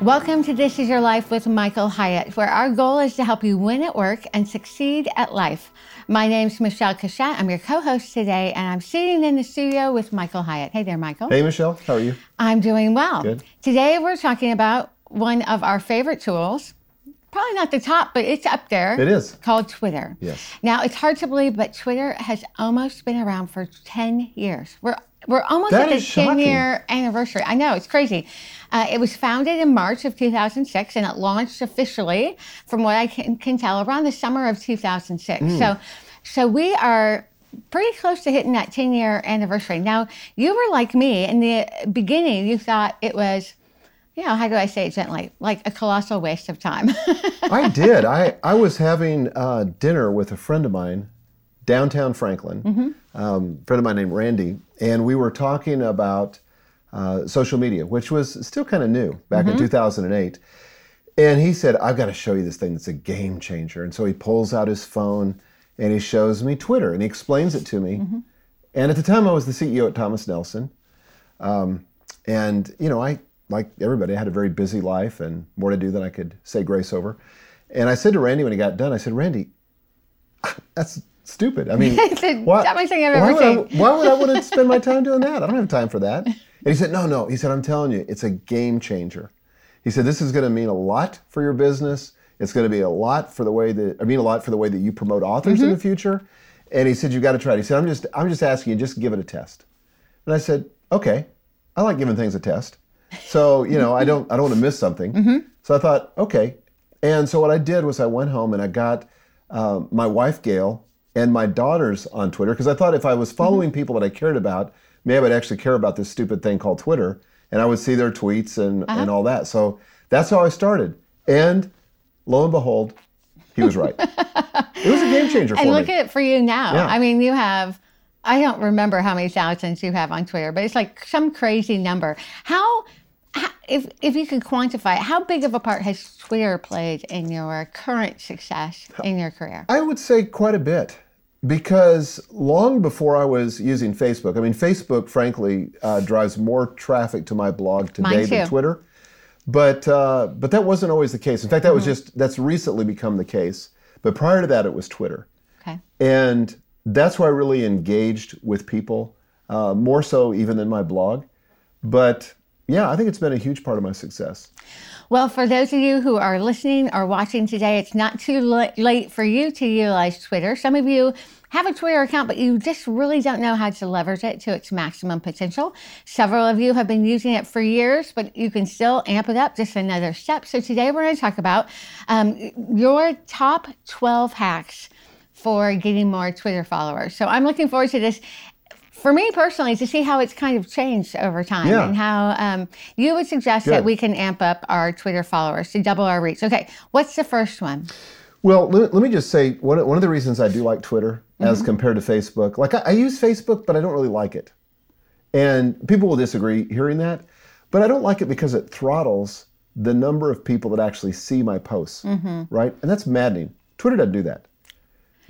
Welcome to This Is Your Life with Michael Hyatt, where our goal is to help you win at work and succeed at life. My name's Michele Cushatt. I'm your co host today, and I'm sitting in the studio with Michael Hyatt. Hey there, Michael. Hey, Michelle. How are you? I'm doing well. Good. Today, we're talking about one of our favorite tools. Probably not the top, but it's up there. It is. Called Twitter. Yes. Now, it's hard to believe, but Twitter has almost been around for 10 years. We're we're almost That at the is shocking. 10 year anniversary. I know, it's crazy. Uh, it was founded in March of 2006 and it launched officially, from what I can, can tell, around the summer of 2006. Hmm. So, so we are pretty close to hitting that 10 year anniversary. Now, you were like me in the beginning, you thought it was, you know, how do I say it gently? Like a colossal waste of time. I did. I, I was having uh, dinner with a friend of mine downtown Franklin, Mm-hmm. um, friend of mine named Randy, and we were talking about uh, social media, which was still kind of new back Mm-hmm. in 2008. And he said, I've got to show you this thing that's a game changer. And so he pulls out his phone and he shows me Twitter and he explains it to me. Mm-hmm. And at the time, I was the CEO at Thomas Nelson. Um, and, you know, I, like everybody, I had a very busy life and more to do than I could say grace over. And I said to Randy when he got done, I said, Randy, that's stupid. I mean, the dumbest thing I've why ever would I- why would I want to spend my time doing that? I don't have time for that. And he said, no, no. He said, I'm telling you, it's a game changer. He said, this is going to mean a lot for your business. It's going to be a lot for the way that, I mean, a lot for the way that you promote authors Mm-hmm. in the future. And he said, you've got to try it. He said, I'm just, I'm just asking you, just give it a test. And I said, okay, I like giving things a test. So, you know, I don't, I don't want to miss something. Mm-hmm. So I thought, okay. And so what I did was I went home and I got um, my wife, Gail, and my daughters on Twitter because I thought if I was mm-hmm. following people that I cared about, maybe I would actually care about this stupid thing called Twitter and I would see their tweets and, uh-huh. and all that. So that's how I started. And lo and behold, he was right. it was a game changer for And me. look at it for you now. Yeah. I mean, you have, I don't remember how many thousands you have on Twitter, but it's like some crazy number. How if, if you could quantify it, how big of a part has Twitter played in your current success in your career? I would say quite a bit because long before I was using Facebook, I mean, Facebook, frankly, uh, drives more traffic to my blog today than. Twitter. But uh, but that wasn't always the case. In fact, that was Mm-hmm. just that's recently become the case. But prior to that, it was Twitter, Okay. and that's where I really engaged with people uh, more so even than my blog. But yeah, I think it's been a huge part of my success. Well, for those of you who are listening or watching today, it's not too la- late for you to utilize Twitter. Some of you have a Twitter account, but you just really don't know how to leverage it to its maximum potential. Several of you have been using it for years, but you can still amp it up just another step. So today we're going to talk about um, your top 12 hacks for getting more Twitter followers. So I'm looking forward to this. For me personally, to see how it's kind of changed over time Yeah. and how um, you would suggest that we can amp up our Twitter followers to double our reach. Okay, what's the first one? Well, let, let me just say one, of- one of the reasons I do like Twitter as compared to Facebook, like I, I use Facebook, but I don't really like it. And people will disagree hearing that, but I don't like it because it throttles the number of people that actually see my posts, right? And that's maddening. Twitter doesn't do that.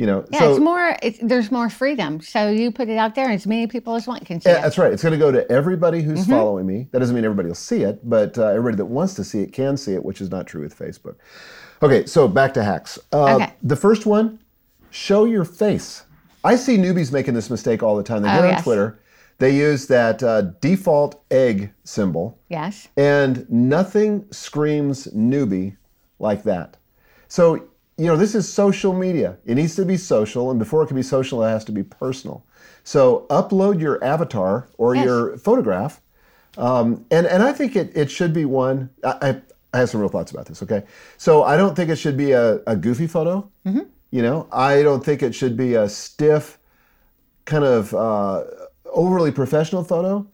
You know, Yeah, so it's more. It's, there's more freedom, so you put it out there, and as many people as want can see Yeah, it. that's right. It's going to go to everybody who's Mm-hmm. following me. That doesn't mean everybody will see it, but uh, everybody that wants to see it can see it, which is not true with Facebook. Okay, so back to hacks. Uh, Okay. The first one, show your face. I see newbies making this mistake all the time. They get Oh, on yes. Twitter, they use that uh, default egg symbol, Yes. and nothing screams newbie like that. So, you know, this is social media. It needs to be social, and before it can be social, it has to be personal. So, upload your avatar or Yes. your photograph, um, and and I think it, it should be one. I, I, I have some real thoughts about this. Okay, so I don't think it should be a, a goofy photo. You know, I don't think it should be a stiff, kind of uh, overly professional photo.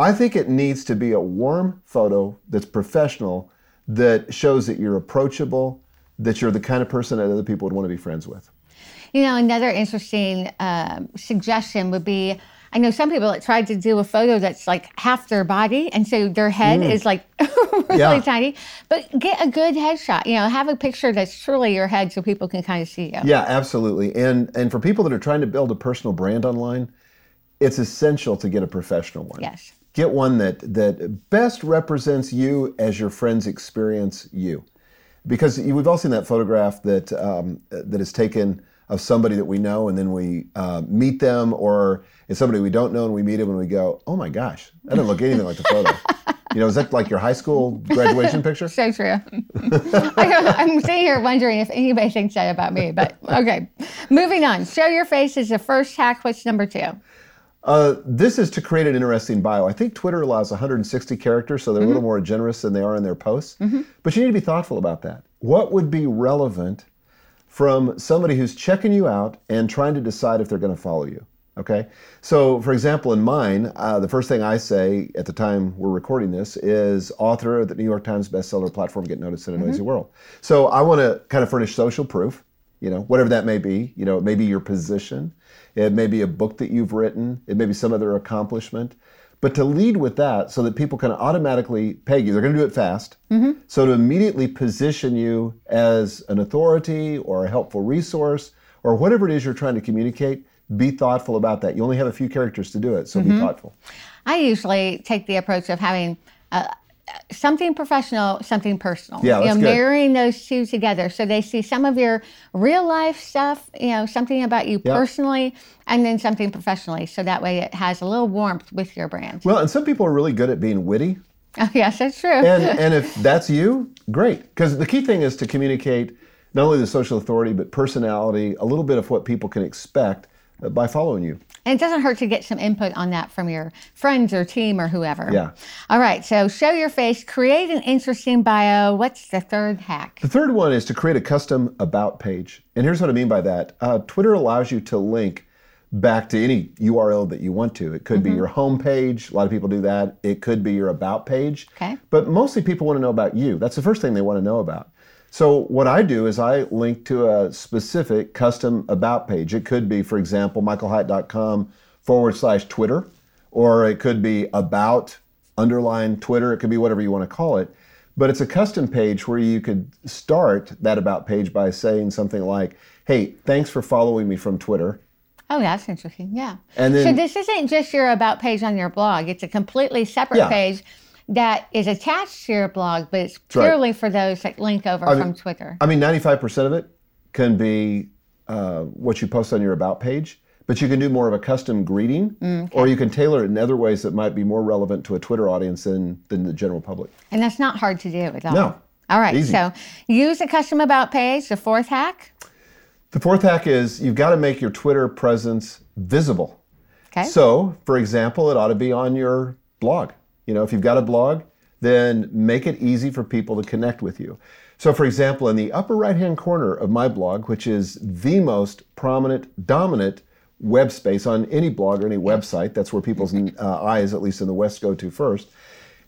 I think it needs to be a warm photo that's professional, that shows that you're approachable, that you're the kind of person that other people would want to be friends with. You know, another interesting um, suggestion would be I know some people that tried to do a photo that's like half their body, and so their head is like really Mm. Yeah. tiny. But get a good headshot. You know, have a picture that's truly your head, so people can kind of see you. Yeah, absolutely. And and for people that are trying to build a personal brand online, it's essential to get a professional one. Yes. get one that that best represents you as your friends experience you, because we've all seen that photograph that um, that is taken of somebody that we know, and then we uh, meet them, or it's somebody we don't know, and we meet them, and we go, "Oh my gosh, that doesn't look anything like the photo." You know, is that like your high school graduation picture? So true. I, am sitting here wondering if anybody thinks that about me, but okay. Moving on. Show your face is the first hack. What's number two? Uh, this is to create an interesting bio. I think Twitter allows 160 characters, so they're mm-hmm. a little more generous than they are in their posts. Mm-hmm. But you need to be thoughtful about that. What would be relevant from somebody who's checking you out and trying to decide if they're going to follow you? Okay. So, for example, in mine, uh, the first thing I say at the time we're recording this is author of the New York Times bestseller platform, Get Noticed in a Noisy mm-hmm. World. So, I want to kind of furnish social proof, you know, whatever that may be. You know, it may be your position, it may be a book that you've written, it may be some other accomplishment. But to lead with that so that people can automatically peg you, they're going to do it fast. Mm-hmm. So, to immediately position you as an authority or a helpful resource or whatever it is you're trying to communicate be thoughtful about that. You only have a few characters to do it, so mm-hmm. be thoughtful. I usually take the approach of having uh, something professional, something personal. Yeah, you know, good. marrying those two together, so they see some of your real life stuff, you know, something about you yep. personally, and then something professionally. So that way, it has a little warmth with your brand. Well, and some people are really good at being witty. Oh, yes, that's true. and and if that's you, great. Because the key thing is to communicate not only the social authority but personality, a little bit of what people can expect by following you. And it doesn't hurt to get some input on that from your friends or team or whoever. Yeah. All right. So show your face, create an interesting bio. What's the third hack? The third one is to create a custom about page. And here's what I mean by that uh, Twitter allows you to link back to any URL that you want to. It could mm-hmm. be your home page. A lot of people do that. It could be your about page. Okay. But mostly people want to know about you. That's the first thing they want to know about. So what I do is I link to a specific custom about page. It could be, for example, michaelhyatt.com forward slash Twitter, or it could be about underline Twitter. It could be whatever you want to call it. But it's a custom page where you could start that about page by saying something like, hey, thanks for following me from Twitter. Oh, that's interesting. Yeah. And then, so this isn't just your about page on your blog. It's a completely separate yeah. page that is attached to your blog, but it's purely right. for those that link over I mean, from Twitter. I mean, 95% of it can be uh, what you post on your About page, but you can do more of a custom greeting, mm, okay. or you can tailor it in other ways that might be more relevant to a Twitter audience than, than the general public. And that's not hard to do at all. No. All right, Easy. so use a custom About page. The fourth hack? The fourth hack is you've got to make your Twitter presence visible. Okay. So, for example, it ought to be on your blog. You know, if you've got a blog, then make it easy for people to connect with you. So, for example, in the upper right hand corner of my blog, which is the most prominent, dominant web space on any blog or any website, that's where people's uh, eyes, at least in the West, go to first.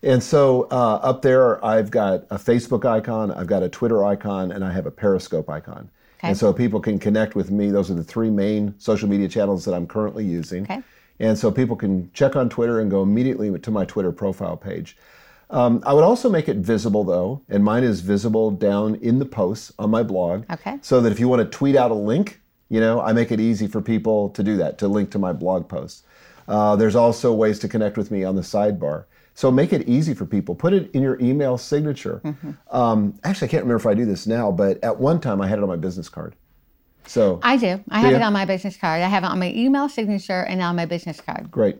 And so uh, up there, I've got a Facebook icon, I've got a Twitter icon, and I have a Periscope icon. Okay. And so people can connect with me. Those are the three main social media channels that I'm currently using. Okay. And so people can check on Twitter and go immediately to my Twitter profile page. Um, I would also make it visible though, and mine is visible down in the posts on my blog. Okay. So that if you want to tweet out a link, you know, I make it easy for people to do that, to link to my blog posts. Uh, there's also ways to connect with me on the sidebar. So make it easy for people. Put it in your email signature. Mm-hmm. Um, actually, I can't remember if I do this now, but at one time I had it on my business card. So I do. I have it on my business card. I have it on my email signature and on my business card. Great.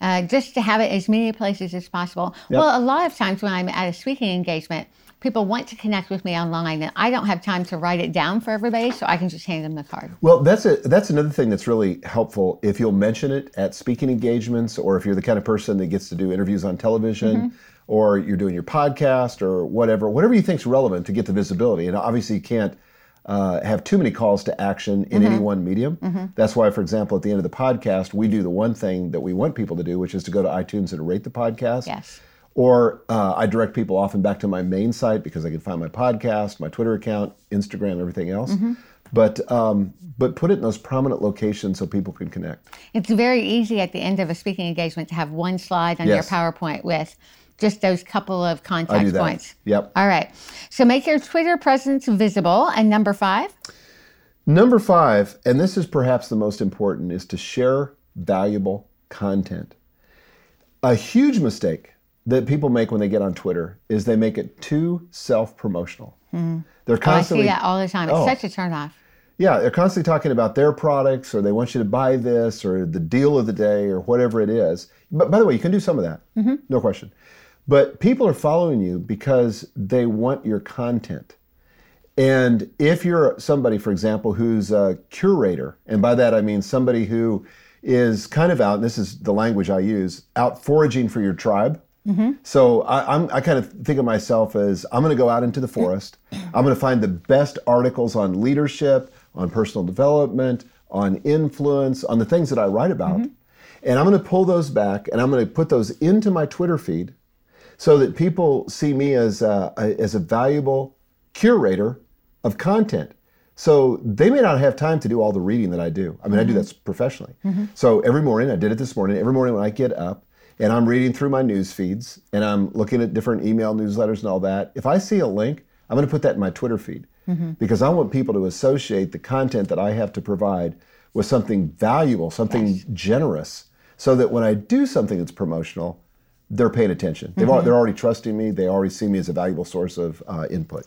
Uh, just to have it as many places as possible. Yep. Well, a lot of times when I'm at a speaking engagement, people want to connect with me online, and I don't have time to write it down for everybody, so I can just hand them the card. Well, that's a that's another thing that's really helpful. If you'll mention it at speaking engagements, or if you're the kind of person that gets to do interviews on television. Mm-hmm. Or you're doing your podcast or whatever, whatever you think is relevant to get the visibility. And obviously, you can't uh, have too many calls to action in mm-hmm. any one medium. Mm-hmm. That's why, for example, at the end of the podcast, we do the one thing that we want people to do, which is to go to iTunes and rate the podcast. Yes. Or uh, I direct people often back to my main site because I can find my podcast, my Twitter account, Instagram, everything else. Mm-hmm. But um, but put it in those prominent locations so people can connect. It's very easy at the end of a speaking engagement to have one slide on yes. your PowerPoint with just those couple of contact points. Yep. All right. So make your Twitter presence visible. And number five? Number five, and this is perhaps the most important, is to share valuable content. A huge mistake that people make when they get on Twitter is they make it too self-promotional. Hmm. They're Oh, I constantly see that all the time. It's Oh. such a turnoff. yeah, they're constantly talking about their products or they want you to buy this or the deal of the day or whatever it is. But by the way, you can do some of that, mm-hmm. no question. But people are following you because they want your content. And if you're somebody, for example, who's a curator, and by that I mean somebody who is kind of out, and this is the language I use, out foraging for your tribe. Mm-hmm. So I, I'm, I kind of think of myself as I'm going to go out into the forest. I'm going to find the best articles on leadership, on personal development, on influence, on the things that I write about. Mm-hmm. And I'm going to pull those back and I'm going to put those into my Twitter feed so that people see me as a, as a valuable curator of content. So they may not have time to do all the reading that I do. I mean, I do mm-hmm. that professionally. Mm-hmm. So every morning, I did it this morning. Every morning when I get up and I'm reading through my news feeds and I'm looking at different email newsletters and all that, if I see a link, I'm going to put that in my Twitter feed mm-hmm. because I want people to associate the content that I have to provide with something valuable, something generous, so that when I do something that's promotional, they're paying attention. They've al- they're already trusting me. They already see me as a valuable source of uh, input.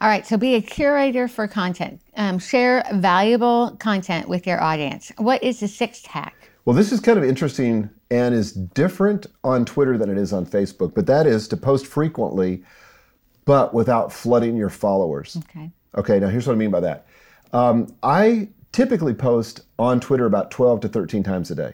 All right, so be a curator for content. Um, share valuable content with your audience. What is the sixth hack? Well, this is kind of interesting and is different on Twitter than it is on Facebook, but that is to post frequently, but without flooding your followers. Okay. Okay, now here's what I mean by that. Um, I typically post on Twitter about 12 to 13 times a day.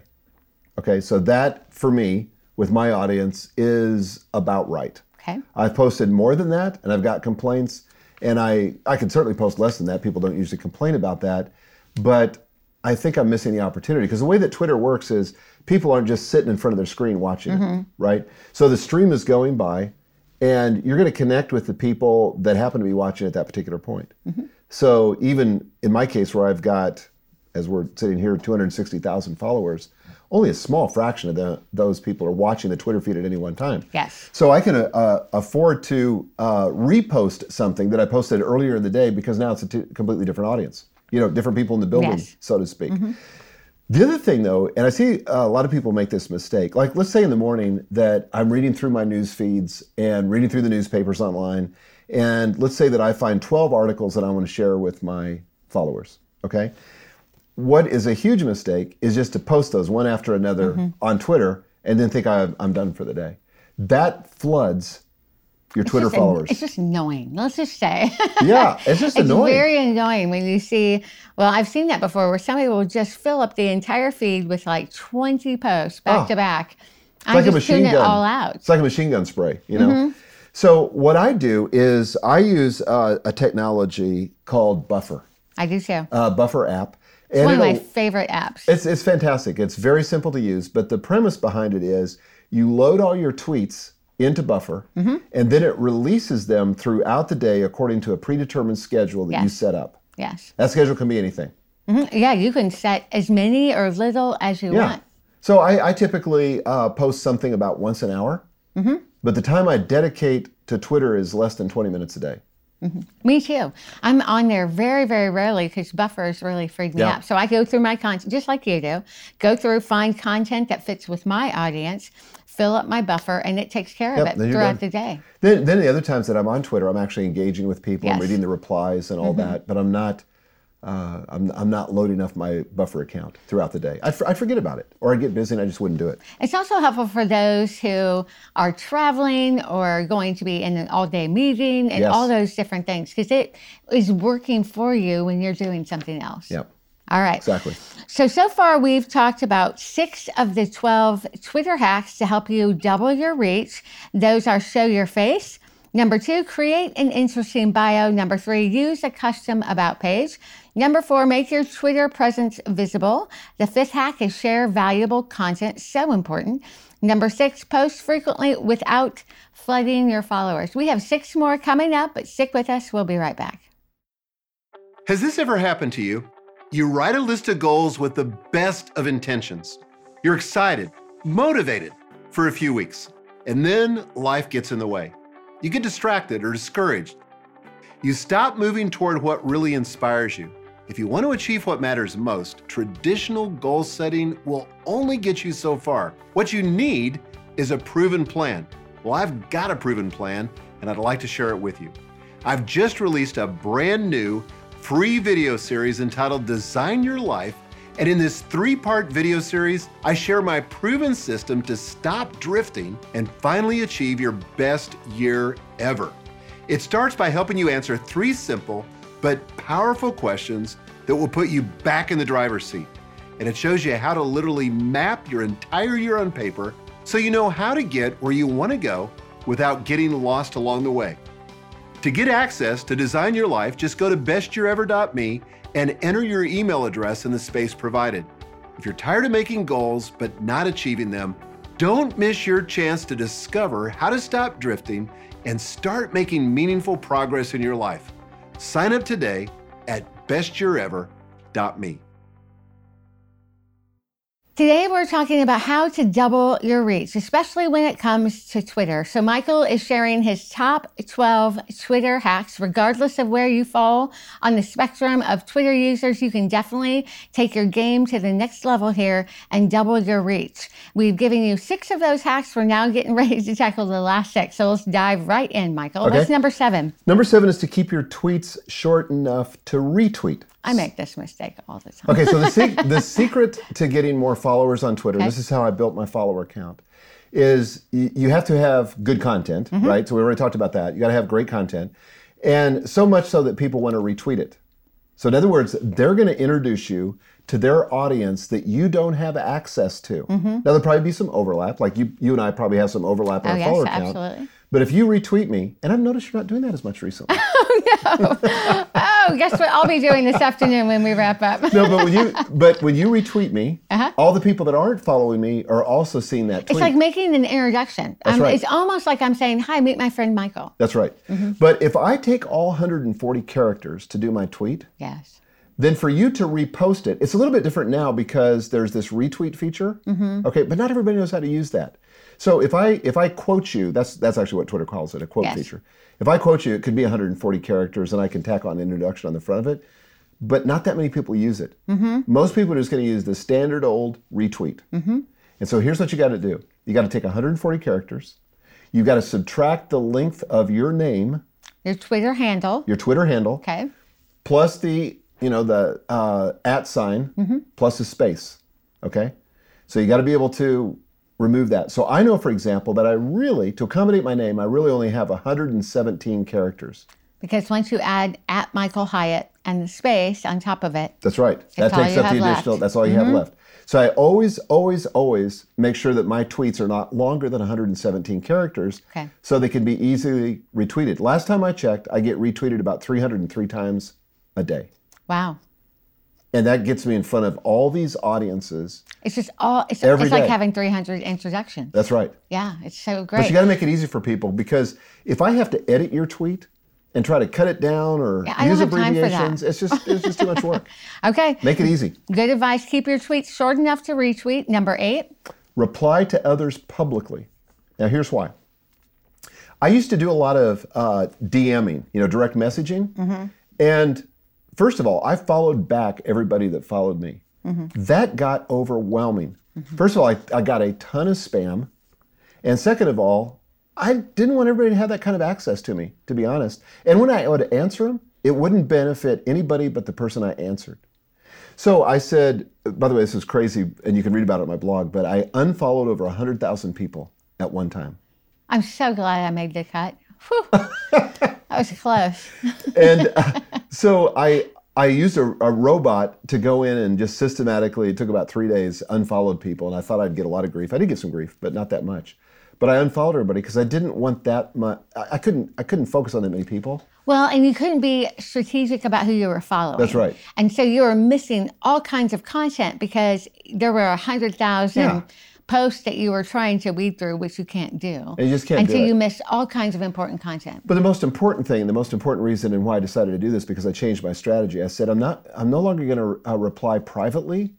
Okay, so that for me, with my audience, is about right. Okay. I've posted more than that, and I've got complaints, and I I can certainly post less than that. People don't usually complain about that, but I think I'm missing the opportunity because the way that Twitter works is people aren't just sitting in front of their screen watching it, mm-hmm. right? So the stream is going by, and you're going to connect with the people that happen to be watching at that particular point. Mm-hmm. So even in my case, where I've got, as we're sitting here, 260,000 followers, only a small fraction of the, those people are watching the Twitter feed at any one time. Yes. So I can uh, uh, afford to uh, repost something that I posted earlier in the day because now it's a t- completely different audience. You know, different people in the building, Yes. so to speak. The other thing, though, and I see a lot of people make this mistake. Like, let's say in the morning that I'm reading through my news feeds and reading through the newspapers online, and let's say that I find 12 articles that I want to share with my followers. Okay. What is a huge mistake is just to post those one after another on Twitter and then think I, I'm done for the day. That floods your Twitter It's just- followers. It's just annoying. Let's just say. yeah, it's just It's annoying. very annoying when you see, well, I've seen that before where somebody will just fill up the entire feed with like 20 posts back Oh. to back. I'm like a machine gun. it all out. It's like a machine gun spray, you know. Mm-hmm. So what I do is I use uh, a technology called Buffer, I do too. uh, Buffer app, It's one of my favorite apps. it's it's fantastic. It's very simple to use, but the premise behind it is you load all your tweets into Buffer, Mm-hmm. and then it releases them throughout the day according to a predetermined schedule that you set up. yes. That schedule can be anything. Mhm. Yeah, you can set as many or as little as you Yeah. want. So I, I typically uh, post something about once an hour, Mm-hmm. but the time I dedicate to Twitter is less than 20 minutes a day. Me too. I'm on there very, very rarely because buffers really freed me Yeah. out. So I go through my content just like you do. Go through, find content that fits with my audience, fill up my buffer, and it takes care Yep, of it throughout the day. Then, then the other times that I'm on Twitter, I'm actually engaging with people. I'm Mm-hmm. reading the replies and all that, but I'm not. Uh, I'm, I'm not loading up my buffer account throughout the day. I'd, for- I'd forget about it, or I'd get busy and I just wouldn't do it. It's also helpful for those who are traveling or going to be in an all day meeting and Yes. all those different things because it is working for you when you're doing something else. Yep, All right. exactly. So, so far we've talked about six of the 12 Twitter hacks to help you double your reach. Those are show your face. Number two, create an interesting bio. Number three, use a custom about page. Number four, make your Twitter presence visible. The fifth hack is share valuable content, so important. Number six, post frequently without flooding your followers. We have six more coming up, but stick with us. We'll be right back. Has this ever happened to you? You write a list of goals with the best of intentions. You're excited, motivated for a few weeks, and then life gets in the way. You get distracted or discouraged. You stop moving toward what really inspires you. If you want to achieve what matters most, traditional goal setting will only get you so far. What you need is a proven plan. Well, I've got a proven plan, and I'd like to share it with you. I've just released a brand new free video series entitled Design Your Life. And in this three part video series, I share my proven system to stop drifting and finally achieve your best year ever. It starts by helping you answer three simple but powerful questions that will put you back in the driver's seat. And it shows you how to literally map your entire year on paper so you know how to get where you want to go without getting lost along the way. To get access to Design Your Life, just go to bestyearever.me and enter your email address in the space provided. If you're tired of making goals but not achieving them, don't miss your chance to discover how to stop drifting and start making meaningful progress in your life. Sign up today at bestyearever.me. Today, we're talking about how to double your reach, especially when it comes to Twitter. So, Michael is sharing his top 12 Twitter hacks, regardless of where you fall on the spectrum of Twitter users. You can definitely take your game to the next level here and double your reach. We've given you six of those hacks. We're now getting ready to tackle the last six. So, let's dive right in, Michael. Okay. What's number seven? Number seven is to keep your tweets short enough to retweet. I make this mistake all the time. Okay, so the, se- the secret to getting more followers on Twitter, Okay. this is how I built my follower count, is y- you have to have good content, Mm-hmm. right? So we already talked about that. You got to have great content. And so much so that people want to retweet it. So, in other words, they're going to introduce you to their audience that you don't have access to. Mm-hmm. Now, there'll probably be some overlap. Like you, you and I probably have some overlap in Oh, our yes, follower count. But if you retweet me, and I've noticed you're not doing that as much recently. Oh, no! oh, guess what I'll be doing this afternoon when we wrap up? no, but when you but when you retweet me, all the people that aren't following me are also seeing that tweet. Uh-huh. It's like making an introduction. Um, right. It's almost like I'm saying, "Hi, meet my friend Michael." That's right. Mm-hmm. But if I take all 140 characters to do my tweet, Yes. then for you to repost it, it's a little bit different now because there's this retweet feature. Mm-hmm. Okay, but not everybody knows how to use that. So if I if I quote you, that's that's actually what Twitter calls it, a quote Yes. feature. If I quote you, it could be 140 characters, and I can tack on an introduction on the front of it. But not that many people use it. Mm-hmm. Most people are just going to use the standard old retweet. And so here's what you got to do: you got to take 140 characters. You've got to subtract the length of your name, Your Twitter handle. your Twitter handle, Okay. plus the you know the uh, at sign plus a space okay so you got to be able to remove that. So i know for example that i really to accommodate my name i really only have 117 characters. Because once you add at Michael Hyatt and the space on top of it, that's right. that takes up the additional left. that's all you have mm-hmm. left. So i always always always make sure that my tweets are not longer than 117 characters Okay. so they can be easily retweeted. Last time i checked i get retweeted about 303 times a day. Wow. And that gets me in front of all these audiences It's just all, it's, Every it's like having 300 introductions. that's right Yeah, it's so great. But you got to make it easy for people because if I have to edit your tweet and try to cut it down or Yeah, use have time for that. abbreviations, it's just it's just too much work. okay. Make it easy. Good advice. Keep your tweets short enough to retweet. Number eight. Reply to others publicly. Now here's why. I used to do a lot of uh, DMing, you know, direct messaging, Mm-hmm. and first of all, I followed back everybody that followed me. Mm-hmm. That got overwhelming. First of all, I, I got a ton of spam. And second of all, I didn't want everybody to have that kind of access to me, to be honest. And when I would answer them, it wouldn't benefit anybody but the person I answered. So I said, by the way, this is crazy, and you can read about it on my blog, but I unfollowed over 100,000 people at one time. I'm so glad I made the cut. That was close. And uh, so I, I used a, a robot to go in and just systematically, it took about three days, unfollowed people, and I thought I'd get a lot of grief. I did get some grief, but not that much. But I unfollowed everybody because I didn't want that much. I, I couldn't. I couldn't focus on that many people. Well, and you couldn't be strategic about who you were following. That's right. And so you were missing all kinds of content because there were a hundred thousand Yeah. Posts that you were trying to weed through, which you can't do. You just can't And do so it. you missed all kinds of important content. But the most important thing, the most important reason, and why I decided to do this, because I changed my strategy. I said I'm not. I'm no longer going to uh, reply privately.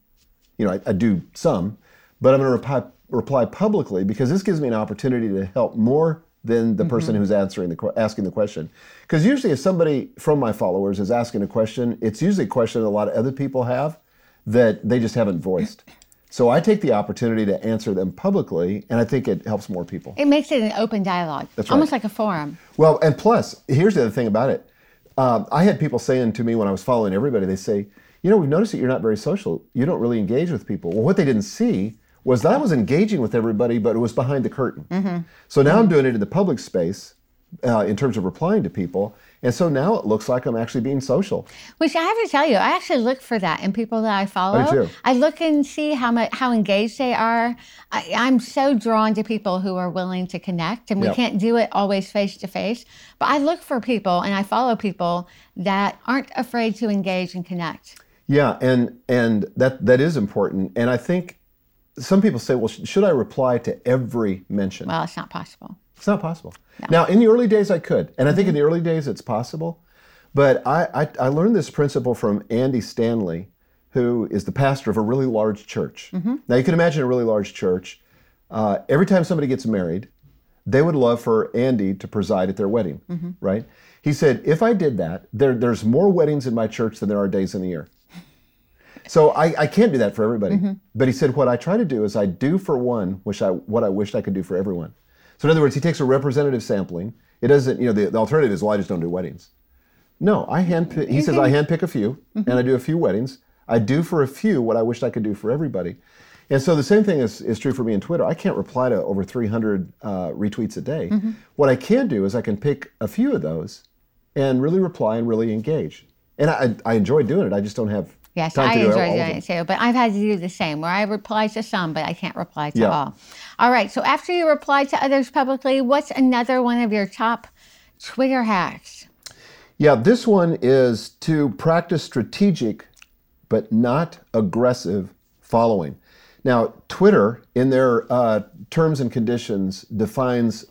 You know, I, I do some, but I'm going to reply reply publicly because this gives me an opportunity to help more than the person who's answering the asking the question. Because usually, if somebody from my followers is asking a question, it's usually a question that a lot of other people have that they just haven't voiced. So I take the opportunity to answer them publicly, and I think it helps more people. It makes it an open dialogue. That's Almost right. like a forum. Well, and plus, here's the other thing about it. Um, I had people saying to me when I was following everybody, they say, you know, we've noticed that you're not very social. You don't really engage with people. Well, what they didn't see was that I was engaging with everybody, but it was behind the curtain. So now I'm doing it in the public space uh, in terms of replying to people. And so now it looks like I'm actually being social. Which I have to tell you, I actually look for that in people that I follow. too. I look and see how much how engaged they are. I, I'm so drawn to people who are willing to connect, and we Yep. can't do it always face to face. But I look for people and I follow people that aren't afraid to engage and connect. Yeah, and and that that is important. And I think some people say, well, sh- should I reply to every mention? Well, it's not possible. It's not possible. Now, in the early days, I could, and I think in the early days it's possible. But I, I, I learned this principle from Andy Stanley, who is the pastor of a really large church. Mm-hmm. Now, you can imagine a really large church. Uh, every time somebody gets married, they would love for Andy to preside at their wedding, Mm-hmm. right? He said, if I did that, there, there's more weddings in my church than there are days in the year. So I, I can't do that for everybody. Mm-hmm. But he said, what I try to do is I do for one which I, what I wished I could do for everyone. So in other words, he takes a representative sampling. It doesn't, you know, the, the alternative is, well, I just don't do weddings. No, I handpick, he says, I handpick a few and I do a few weddings. I do for a few what I wished I could do for everybody. And so the same thing is, is true for me in Twitter. I can't reply to over 300 uh, retweets a day. What I can do is I can pick a few of those and really reply and really engage. And I, I enjoy doing it. I just don't have Yes, time I to do enjoy all of doing it too, but I've had to do the same where I reply to some, but I can't reply to Yeah. all. All right, so after you reply to others publicly, what's another one of your top Twitter hacks? Yeah, this one is to practice strategic but not aggressive following. Now, Twitter, in their uh, terms and conditions, defines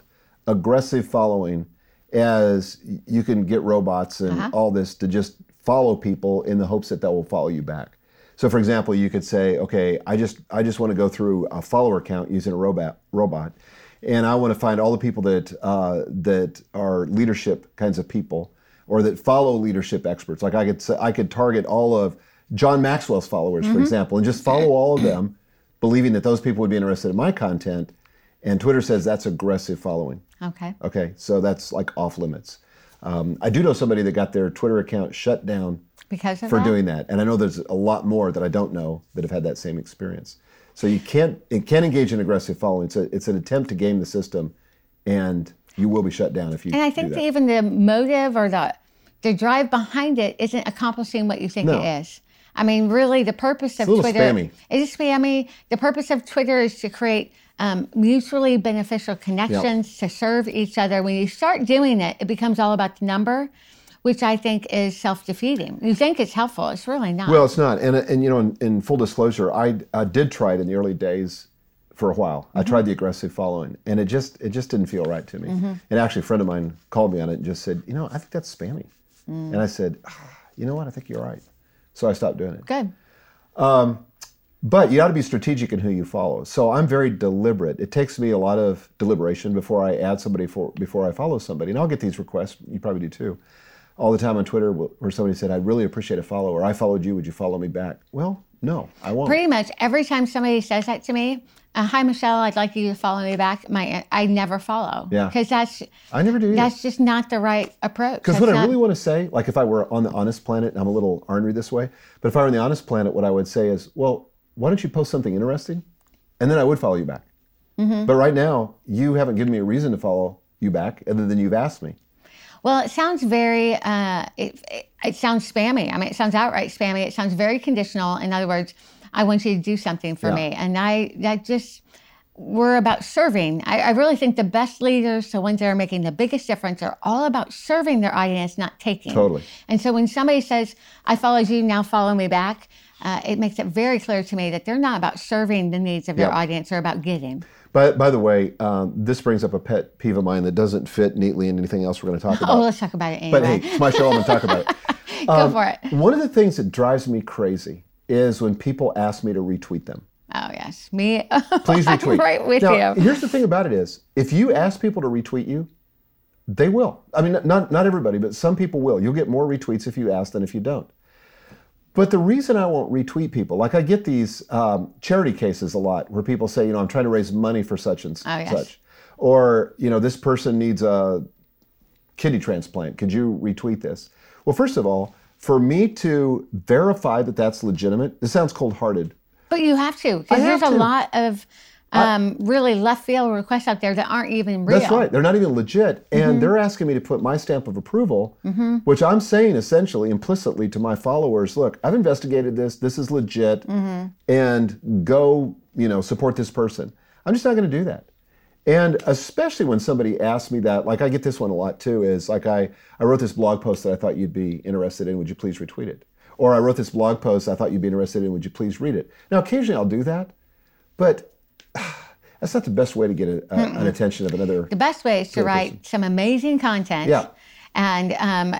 aggressive following as you can get robots and all this to just follow people in the hopes that they will follow you back. So, for example, you could say, "Okay, I just I just want to go through a follower count using a robot robot, and I want to find all the people that uh, that are leadership kinds of people, or that follow leadership experts. Like I could say, I could target all of John Maxwell's followers, for example, and just follow all of them, believing that those people would be interested in my content. And Twitter says that's aggressive following. Okay. Okay, so that's like off limits. Um, I do know somebody that got their Twitter account shut down Because of for that? doing that, and I know there's a lot more that I don't know that have had that same experience. So you can't it can engage in aggressive following. It's a, it's an attempt to game the system, and you will be shut down if you. And I think that. even the motive or the the drive behind it isn't accomplishing what you think No. it is. I mean, really, the purpose of Twitter spammy. it is spammy. The purpose of Twitter is to create um, mutually beneficial connections to serve each other. When you start doing it, it becomes all about the number, which I think is self defeating. You think it's helpful, it's really not. Well, it's not, and uh, and you know, in, in full disclosure, I, I did try it in the early days for a while. I mm-hmm. tried the aggressive following, and it just it just didn't feel right to me. Mm-hmm. And actually, a friend of mine called me on it and just said, you know, I think that's spammy, mm. and I said, ah, you know what, I think you're right. So I stopped doing it. Good. Um, but you got to be strategic in who you follow. So I'm very deliberate. It takes me a lot of deliberation before I add somebody for before I follow somebody. And I'll get these requests. You probably do too. All the time on Twitter, where somebody said, "I'd really appreciate a follow," or "I followed you. Would you follow me back?" Well, no, I won't. Pretty much every time somebody says that to me, uh, hi Michele, I'd like you to follow me back. My I never follow. Yeah. Because that's I never do. Either. that's just not the right approach. Because what I really want to say, like if I were on the honest planet, and I'm a little ornery this way, but if I were on the honest planet, what I would say is, well, why don't you post something interesting? And then I would follow you back. Mm-hmm. But right now, you haven't given me a reason to follow you back other than you've asked me. Well, it sounds very, uh, it, it, it sounds spammy. I mean, it sounds outright spammy. It sounds very conditional. In other words, I want you to do something for Yeah. me. And I, that just, we're about serving. I, I really think the best leaders, the ones that are making the biggest difference, are all about serving their audience, not taking. Totally. And so when somebody says, I followed you, now follow me back, uh, it makes it very clear to me that they're not about serving the needs of their audience, they're about getting. By, by the way, um, this brings up a pet peeve of mine that doesn't fit neatly in anything else we're going to talk about. Oh, let's talk about it anyway. but hey, it's my show. I'm going to talk about it. Go for it. One of the things that drives me crazy is when people ask me to retweet them. Oh, yes. Me. Please I'm retweet. right with now, you. Here's the thing about it is, if you ask people to retweet you, they will. I mean, not not everybody, but some people will. You'll get more retweets if you ask than if you don't. But the reason I won't retweet people, like I get these um, charity cases a lot where people say, you know, I'm trying to raise money for such and Oh, yes. such. Or, you know, this person needs a kidney transplant. Could you retweet this? Well, first of all, for me to verify that that's legitimate, this sounds cold hearted. But you have to, because there's a lot of um, really left field requests out there that aren't even real. That's right. They're not even legit. And mm-hmm. they're asking me to put my stamp of approval, mm-hmm. which I'm saying essentially implicitly to my followers look, I've investigated this. This is legit. Mm-hmm. And go, you know, support this person. I'm just not going to do that. And especially when somebody asks me that, like I get this one a lot too, is like I, I wrote this blog post that I thought you'd be interested in. Would you please retweet it? Or I wrote this blog post I thought you'd be interested in. Would you please read it? Now, occasionally I'll do that, but that's not the best way to get a, a, an attention of another The best way is to write person. some amazing content. Yeah. And um,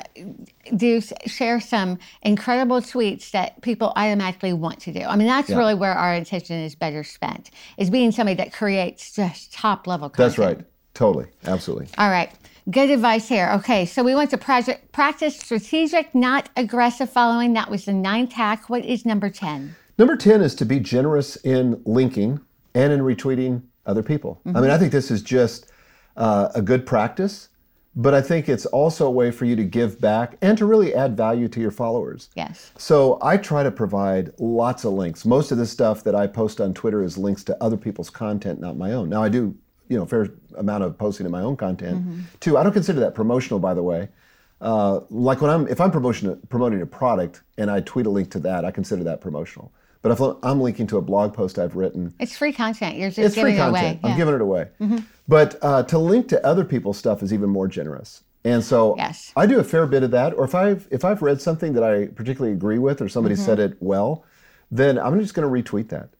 do share some incredible tweets that people automatically want to do. I mean, that's Yeah. really where our attention is better spent, is being somebody that creates just top level content. That's right. Totally. Absolutely. All right. Good advice here. Okay, so we went to project, practice strategic, not aggressive following. That was the ninth hack. What is number 10? Number 10 is to be generous in linking and in retweeting other people. I mean, I think this is just uh, a good practice, but I think it's also a way for you to give back and to really add value to your followers. Yes. So I try to provide lots of links. Most of the stuff that I post on Twitter is links to other people's content, not my own. Now I do, you know, a fair amount of posting of my own content too. I don't consider that promotional, by the way. Uh, like when I'm, if I'm promotion, promoting a product and I tweet a link to that, I consider that promotional. But if I'm linking to a blog post I've written, It's free content. You're just it's giving free it content. away. I'm Yeah. giving it away. But uh, to link to other people's stuff is even more generous. And so Yes. I do a fair bit of that. Or if I've if I've read something that I particularly agree with, or somebody Mm-hmm. said it well, then I'm just going to retweet that.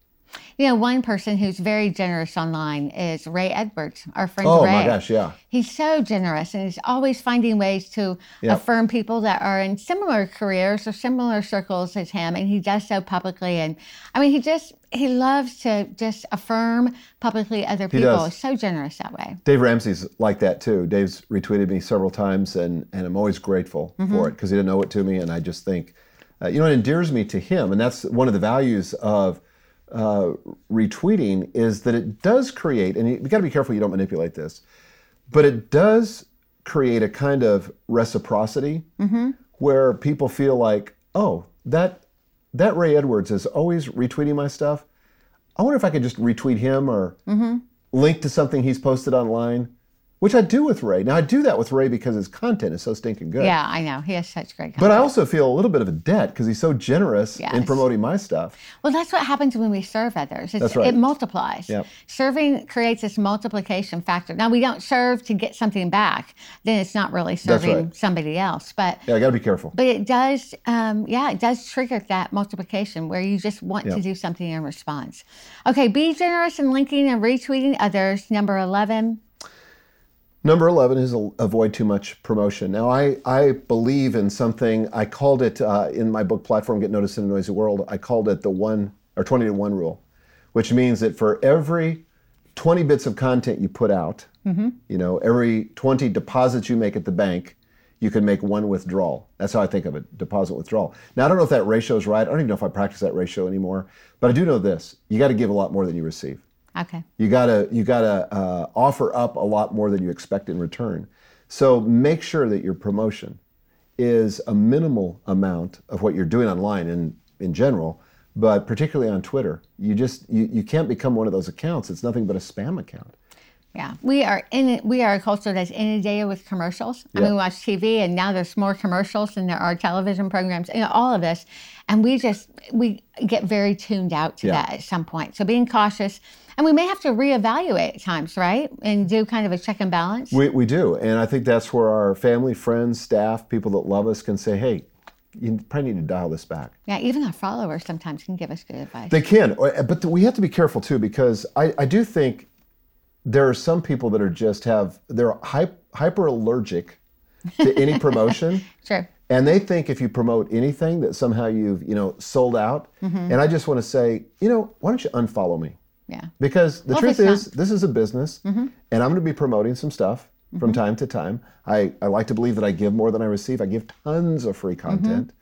You know, one person who's very generous online is Ray Edwards, our friend Oh Ray. my gosh, yeah. He's so generous and he's always finding ways to Yep. affirm people that are in similar careers or similar circles as him. And he does so publicly. And I mean, he just, he loves to just affirm publicly other people. He does. He's so generous that way. Dave Ramsey's like that too. Dave's retweeted me several times, and, and I'm always grateful Mm-hmm. for it because he didn't know it to me, and I just think, uh, you know, it endears me to him, and that's one of the values of uh, retweeting is that it does create, and you, you got to be careful you don't manipulate this, but it does create a kind of reciprocity Mm-hmm. where people feel like, oh, that that Ray Edwards is always retweeting my stuff. I wonder if I could just retweet him or Mm-hmm. link to something he's posted online, which I do with Ray. Now I do that with Ray because his content is so stinking good. Yeah, I know. He has such great content. But I also feel a little bit of a debt because he's so generous in promoting my stuff. Well, that's what happens when we serve others. It's, That's right. It multiplies. Yep. Serving creates this multiplication factor. Now, we don't serve to get something back, then it's not really serving right. somebody else. But Yeah, I got to be careful. but it does, um, yeah, it does trigger that multiplication where you just want to do something in response. Okay, be generous in linking and retweeting others. Number 11. Number 11 is avoid too much promotion. Now, I, I believe in something, I called it uh, in my book platform, Get Noticed in a Noisy World, I called it the one or 20 to 1 rule, which means that for every 20 bits of content you put out, you know, every 20 deposits you make at the bank, you can make one withdrawal. That's how I think of it deposit withdrawal. Now, I don't know if that ratio is right. I don't even know if I practice that ratio anymore, but I do know this you got to give a lot more than you receive. Okay. You gotta you gotta uh, offer up a lot more than you expect in return. So make sure that your promotion is a minimal amount of what you're doing online in in general, but particularly on Twitter. You just you, you can't become one of those accounts. It's nothing but a spam account. Yeah, we are in. We are a culture that's inundated with commercials. I mean, we watch TV, and now there's more commercials than there are television programs. You know, all of this, and we just we get very tuned out to Yeah. that at some point. So being cautious, and we may have to reevaluate at times, right, and do kind of a check and balance. We, we do, and I think that's where our family, friends, staff, people that love us can say, "Hey, you probably need to dial this back." yeah, even our followers sometimes can give us good advice. They can, but we have to be careful too because I, I do think there are some people that are just have they're hyper allergic to any promotion, sure. and they think if you promote anything that somehow you've you know sold out. Mm-hmm. And I just want to say, you know, why don't you unfollow me? Yeah. Because the Well, truth is, this is a business, and I'm going to be promoting some stuff from time to time. I, I like to believe that I give more than I receive. I give tons of free content.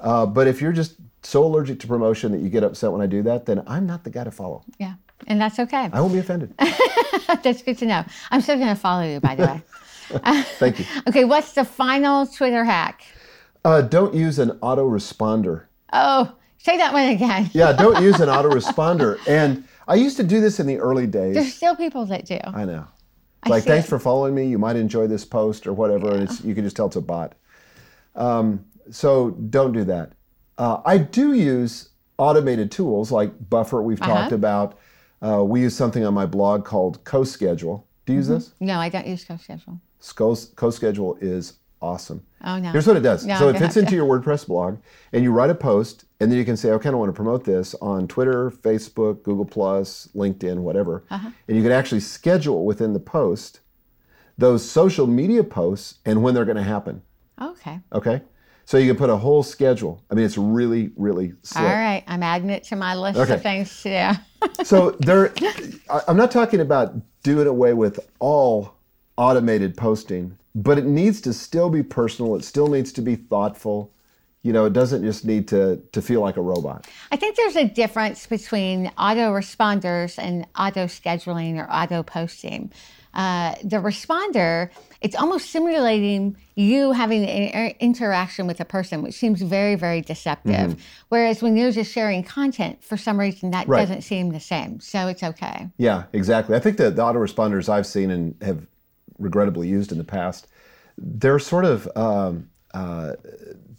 Uh, but if you're just so allergic to promotion that you get upset when I do that, then I'm not the guy to follow. Yeah. And that's okay. I won't be offended. that's good to know. I'm still going to follow you, by the way. Thank you. Okay, what's the final Twitter hack? Uh, don't use an autoresponder. Oh, say that one again. Yeah, don't use an autoresponder. And I used to do this in the early days. There's still people that do. I know. It's like, thanks it. for following me. You might enjoy this post or whatever. And it's, you can just tell it's a bot. Um, so don't do that. Uh, I do use automated tools like Buffer, we've Uh-huh. talked about. Uh, we use something on my blog called CoSchedule. Do you use this? No, I don't use CoSchedule. CoSchedule is awesome. Oh, no. Here's what it does. No, so it fits into your WordPress blog, and you write a post, and then you can say, okay, I want to promote this on Twitter, Facebook, Google Plus, LinkedIn, whatever. Uh-huh. And you can actually schedule within the post those social media posts and when they're going to happen. Okay. Okay. So you can put a whole schedule. I mean, it's really, really slick. All right. I'm adding it to my list Okay. of things to do. So there, I'm not talking about doing away with all automated posting, but it needs to still be personal. It still needs to be thoughtful. You know, it doesn't just need to to feel like a robot. I think there's a difference between auto responders and auto scheduling or auto posting. Uh, the responder, it's almost simulating you having an interaction with a person, which seems very, very deceptive. Whereas when you're just sharing content, for some reason, that Right. doesn't seem the same. So it's okay. Yeah, exactly. I think that the autoresponders I've seen and have regrettably used in the past, they're sort of um, uh,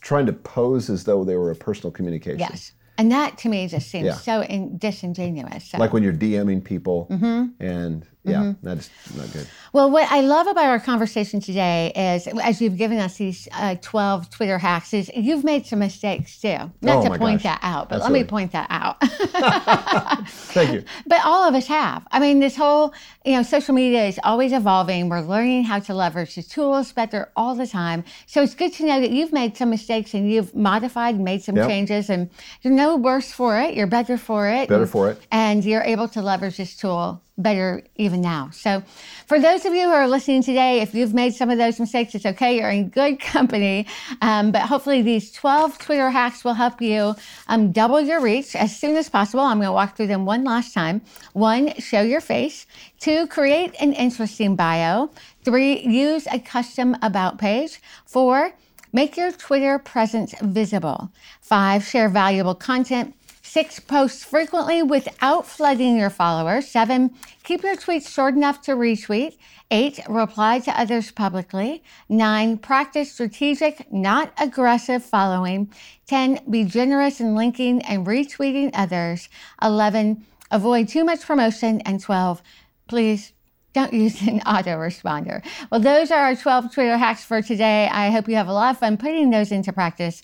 trying to pose as though they were a personal communication. Yes. And that to me just seems Yeah. so in- disingenuous. So. Like when you're DMing people, Mm-hmm. and yeah, that's not good. Well, what I love about our conversation today is, as you've given us these uh, 12 Twitter hacks, is you've made some mistakes too. Not Oh to point gosh. that out, but let me point that out. Thank you. but all of us have. I mean, this whole, you know, social media is always evolving. We're learning how to leverage the tools better all the time. So it's good to know that you've made some mistakes and you've modified and made some Yep. changes, and you're no worse for it. You're better for it. Better and- for it. and you're able to leverage this tool better even now. So, for those of you who are listening today, if you've made some of those mistakes, it's okay. You're in good company. Um, but hopefully, these 12 Twitter hacks will help you um, double your reach as soon as possible. I'm going to walk through them one last time. One, show your face. Two, create an interesting bio. Three, use a custom about page. Four, Make your Twitter presence visible. Five, share valuable content. Six, post frequently without flooding your followers. Seven, keep your tweets short enough to retweet. Eight, reply to others publicly. Nine, practice strategic, not aggressive following. 10, be generous in linking and retweeting others. 11, avoid too much promotion. And 12, please don't use an autoresponder. Well, those are our 12 Twitter hacks for today. I hope you have a lot of fun putting those into practice.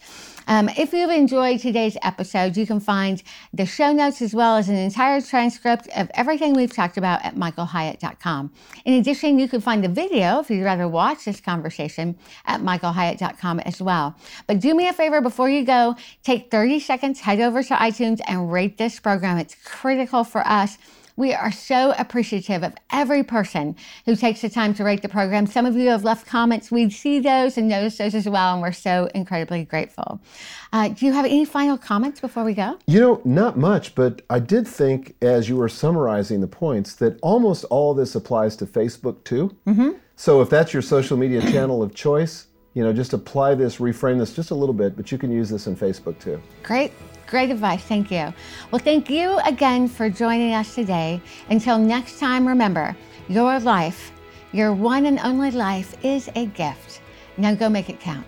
Um, if you've enjoyed today's episode, you can find the show notes as well as an entire transcript of everything we've talked about at michaelhyatt.com. In addition, you can find the video if you'd rather watch this conversation at michaelhyatt.com as well. But do me a favor before you go, take 30 seconds, head over to iTunes and rate this program. It's critical for us. We are so appreciative of every person who takes the time to rate the program. Some of you have left comments. We see those and notice those as well, and we're so incredibly grateful. Uh, do you have any final comments before we go? You know, not much, but I did think as you were summarizing the points that almost all this applies to Facebook too. Mm-hmm. So if that's your social media channel of choice, you know, just apply this, reframe this just a little bit, but you can use this in Facebook too. Great, great advice. Thank you. Well, thank you again for joining us today. Until next time, remember your life, your one and only life, is a gift. Now go make it count.